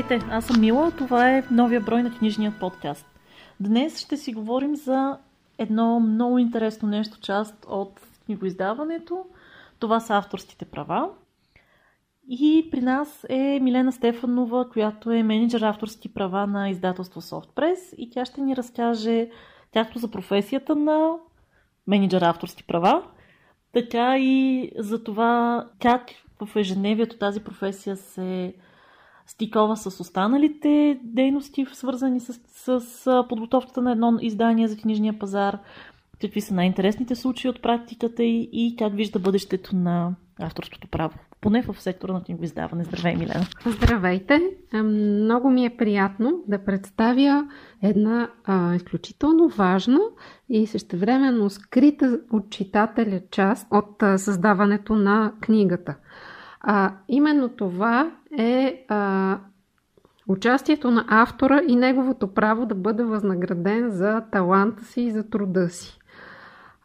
Здравейте, аз съм Мила, това е новия брой на книжния подкаст. Днес ще си говорим за едно много интересно нещо, част от книгоиздаването. Това са авторските права. И при нас е Милена Стефанова, която е менеджер авторски права на издателство Softpress и тя ще ни разкаже както за професията на менеджер авторски права, така и за това как в ежедневието тази професия се стикова с останалите дейности, свързани с, с подготовката на едно издание за книжния пазар, какви са най-интересните случаи от практиката и, и как вижда бъдещето на авторското право, поне в сектора на книгоиздаване. Здравей, Милена! Здравейте! Много ми е приятно да представя една а, изключително важна и същевременно скрита от читателя част от а, създаването на книгата. А, именно това е а, участието на автора и неговото право да бъде възнаграден за таланта си и за труда си.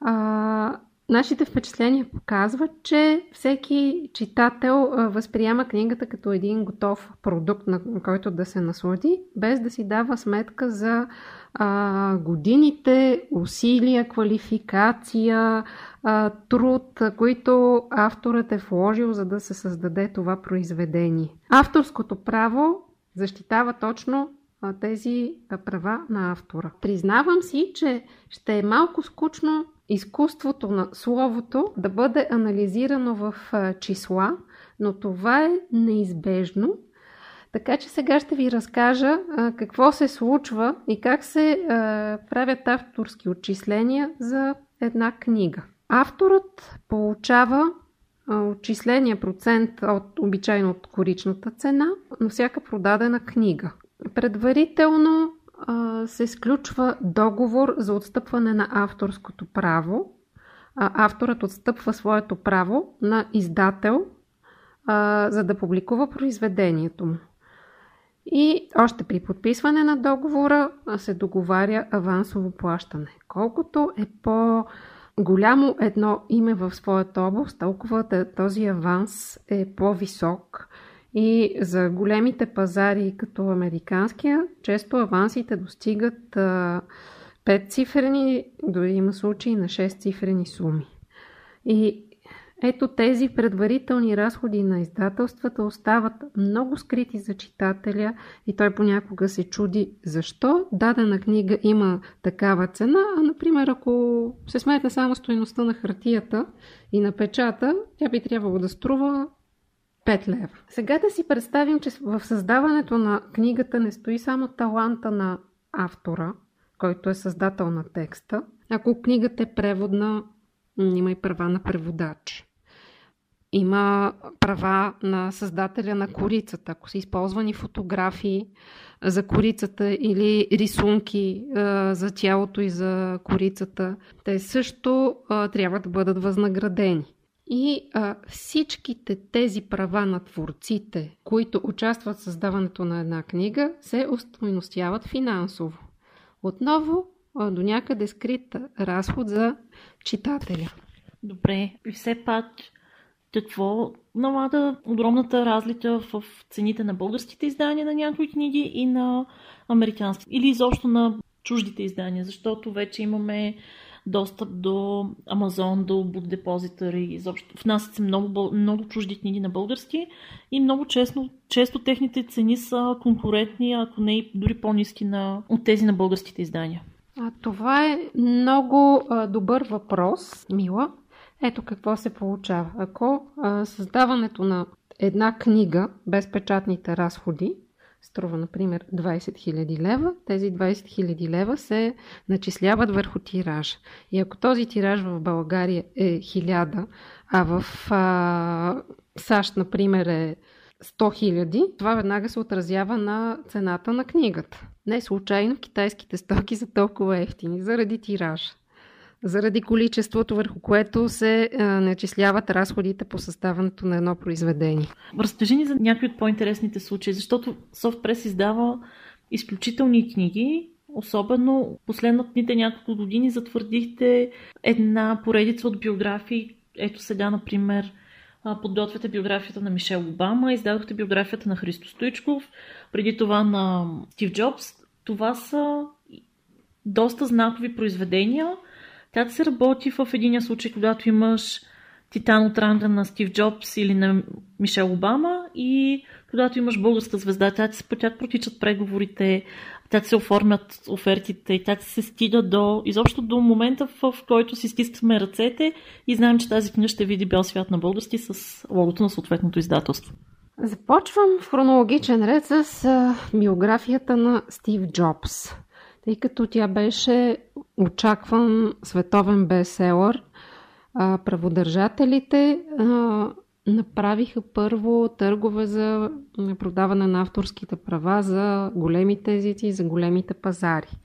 А, нашите впечатления показват, че всеки читател възприема книгата като един готов продукт, на който да се наслади, без да си дава сметка за а, годините, усилия, квалификация, а, труд, които авторът е вложил, за да се създаде това произведение. Авторското право защитава точно тези права на автора. Признавам си, че ще е малко скучно изкуството на словото да бъде анализирано в числа, но това е неизбежно. Така че сега ще ви разкажа какво се случва и как се правят авторски отчисления за една книга. Авторът получава отчисления процент от обичайно от коричната цена на всяка продадена книга. Предварително се сключва договор за отстъпване на авторското право. Авторът отстъпва своето право на издател, за да публикува произведението му. И още при подписване на договора се договаря авансово плащане. Колкото е по- голямо едно име в своята област, толкова този аванс е по-висок и за големите пазари, като американския, често авансите достигат 5 цифрени, дори има случаи на 6 цифрени суми. И ето тези предварителни разходи на издателствата остават много скрити за читателя и той понякога се чуди защо дадена книга има такава цена, а например ако се сметне само стоеността на хартията и на печата, тя би трябвало да струва 5 лева. Сега да си представим, че в създаването на книгата не стои само таланта на автора, който е създател на текста. Ако книгата е преводна, има и права на преводач. Има права на създателя на корицата. Ако са използвани фотографии за корицата или рисунки за тялото и за корицата, те също трябва да бъдат възнаградени. И а, всичките тези права на творците, които участват в създаването на една книга, се устойностяват финансово. Отново а, до някъде скрит разход за читателя. Добре, и все пак какво налага огромната разлика в цените на българските издания на някои книги и на американски, или изобщо на чуждите издания, защото вече имаме достъп до Амазон, до Book Depository, изобщо внасят се много, много чужди книги на български и много често, често техните цени са конкурентни, ако не и дори по-низки на, от тези на българските издания. А, това е много а, добър въпрос, Мила. Ето какво се получава. Ако а, създаването на една книга без печатните разходи струва, например, 20 000 лева, тези 20 000 лева се начисляват върху тираж. И ако този тираж в България е 1000, а в а, САЩ, например, е 100 000, това веднага се отразява на цената на книгата. Не случайно китайските стоки са толкова ефтини заради тираж заради количеството, върху което се а, начисляват разходите по съставането на едно произведение. Разкажи ни за някои от по-интересните случаи, защото Софтпрес издава изключителни книги, особено последните няколко години затвърдихте една поредица от биографии. Ето сега, например, подготвяте биографията на Мишел Обама, издадохте биографията на Христо Стоичков, преди това на Стив Джобс. Това са доста знакови произведения. Тя се работи в единия случай, когато имаш титан от ранга на Стив Джобс или на Мишел Обама и когато имаш българска звезда, тя се тя протичат преговорите, тя се оформят офертите и тя се стига до, изобщо до момента, в който си стискаме ръцете и знаем, че тази книга ще види бял свят на български с логото на съответното издателство. Започвам в хронологичен ред с биографията на Стив Джобс, тъй като тя беше очакван световен бестселър. Праводържателите направиха първо търгове за продаване на авторските права за големите езици и за големите пазари.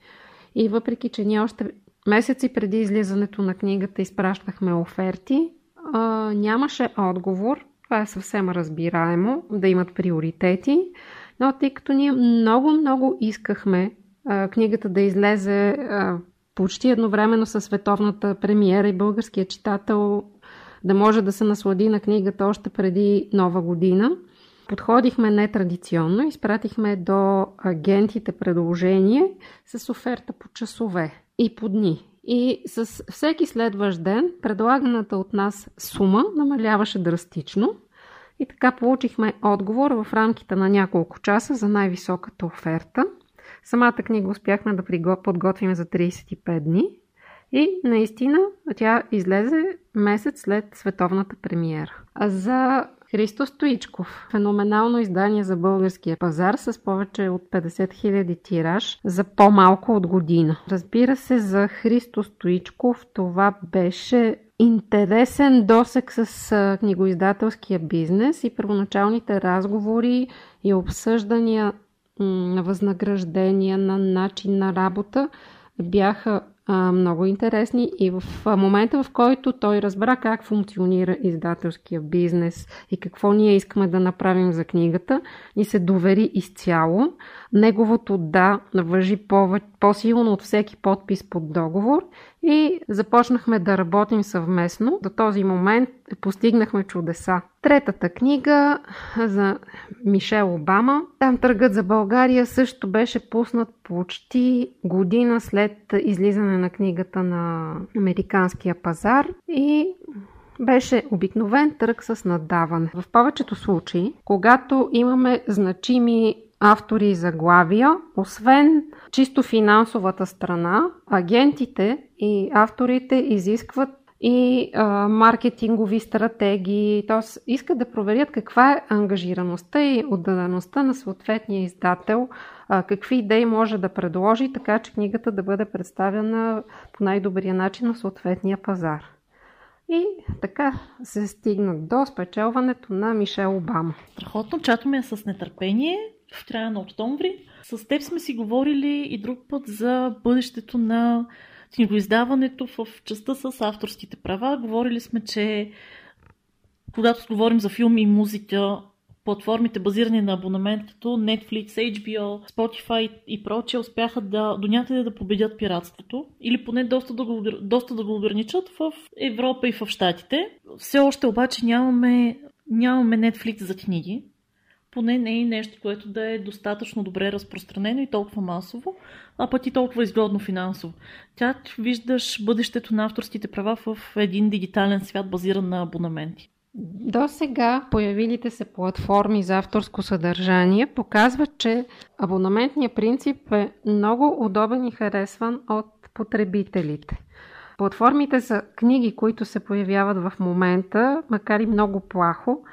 И въпреки, че ние още месеци преди излизането на книгата изпращахме оферти, а, нямаше отговор. Това е съвсем разбираемо, да имат приоритети. Но тъй като ние много-много искахме книгата да излезе почти едновременно с световната премиера и българският читател да може да се наслади на книгата още преди нова година. Подходихме нетрадиционно, изпратихме до агентите предложение с оферта по часове и по дни. И с всеки следващ ден предлаганата от нас сума намаляваше драстично. И така получихме отговор в рамките на няколко часа за най-високата оферта. Самата книга успяхме да подготвим за 35 дни. И наистина тя излезе месец след световната премиера. А за Христо Стоичков. Феноменално издание за българския пазар с повече от 50 000 тираж за по-малко от година. Разбира се, за Христо Стоичков това беше интересен досек с книгоиздателския бизнес и първоначалните разговори и обсъждания възнаграждения, на начин на работа бяха много интересни и в момента, в който той разбра как функционира издателския бизнес и какво ние искаме да направим за книгата, ни се довери изцяло. Неговото да въжи по-силно от всеки подпис под договор и започнахме да работим съвместно. До този момент постигнахме чудеса. Третата книга за Мишел Обама. Там търгът за България също беше пуснат почти година след излизане на книгата на американския пазар и беше обикновен търг с надаване. В повечето случаи, когато имаме значими автори и заглавия, освен чисто финансовата страна, агентите и авторите изискват и а, маркетингови стратегии, т.е. искат да проверят каква е ангажираността и отдадеността на съответния издател, а, какви идеи може да предложи, така че книгата да бъде представена по най-добрия начин на съответния пазар. И така се стигна до спечелването на Мишел Обама. Страхотно, чатаме с нетърпение в края на октомври. С теб сме си говорили и друг път за бъдещето на книгоиздаването в частта с авторските права. Говорили сме, че когато говорим за филми и музика, платформите базирани на абонамент, като Netflix, HBO, Spotify и прочее, успяха да, до някъде да победят пиратството или поне доста да, го, доста да го ограничат в Европа и в Штатите. Все още обаче нямаме, нямаме Netflix за книги поне не е нещо, което да е достатъчно добре разпространено и толкова масово, а пък и толкова изгодно финансово. Тя виждаш бъдещето на авторските права в един дигитален свят, базиран на абонаменти. До сега появилите се платформи за авторско съдържание показват, че абонаментният принцип е много удобен и харесван от потребителите. Платформите за книги, които се появяват в момента, макар и много плахо,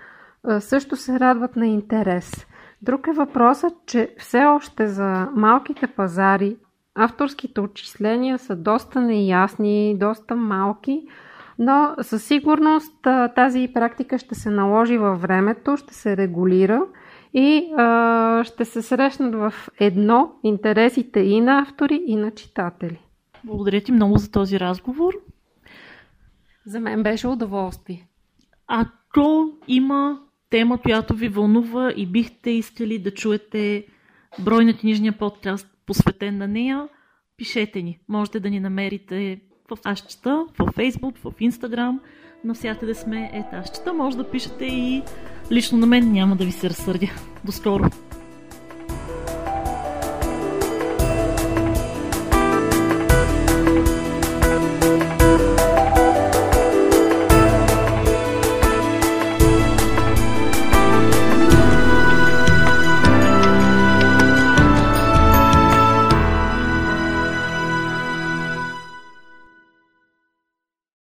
също се радват на интерес. Друг е въпросът, че все още за малките пазари авторските отчисления са доста неясни, доста малки, но със сигурност тази практика ще се наложи във времето, ще се регулира и а, ще се срещнат в едно интересите и на автори, и на читатели. Благодаря ти много за този разговор. За мен беше удоволствие. Ако има тема, която ви вълнува и бихте искали да чуете брой на книжния подкаст, посветен на нея, пишете ни. Можете да ни намерите в Ашчета, в Facebook, в Instagram. навсякъде сме етажчета. Може да пишете и лично на мен няма да ви се разсърдя. До скоро!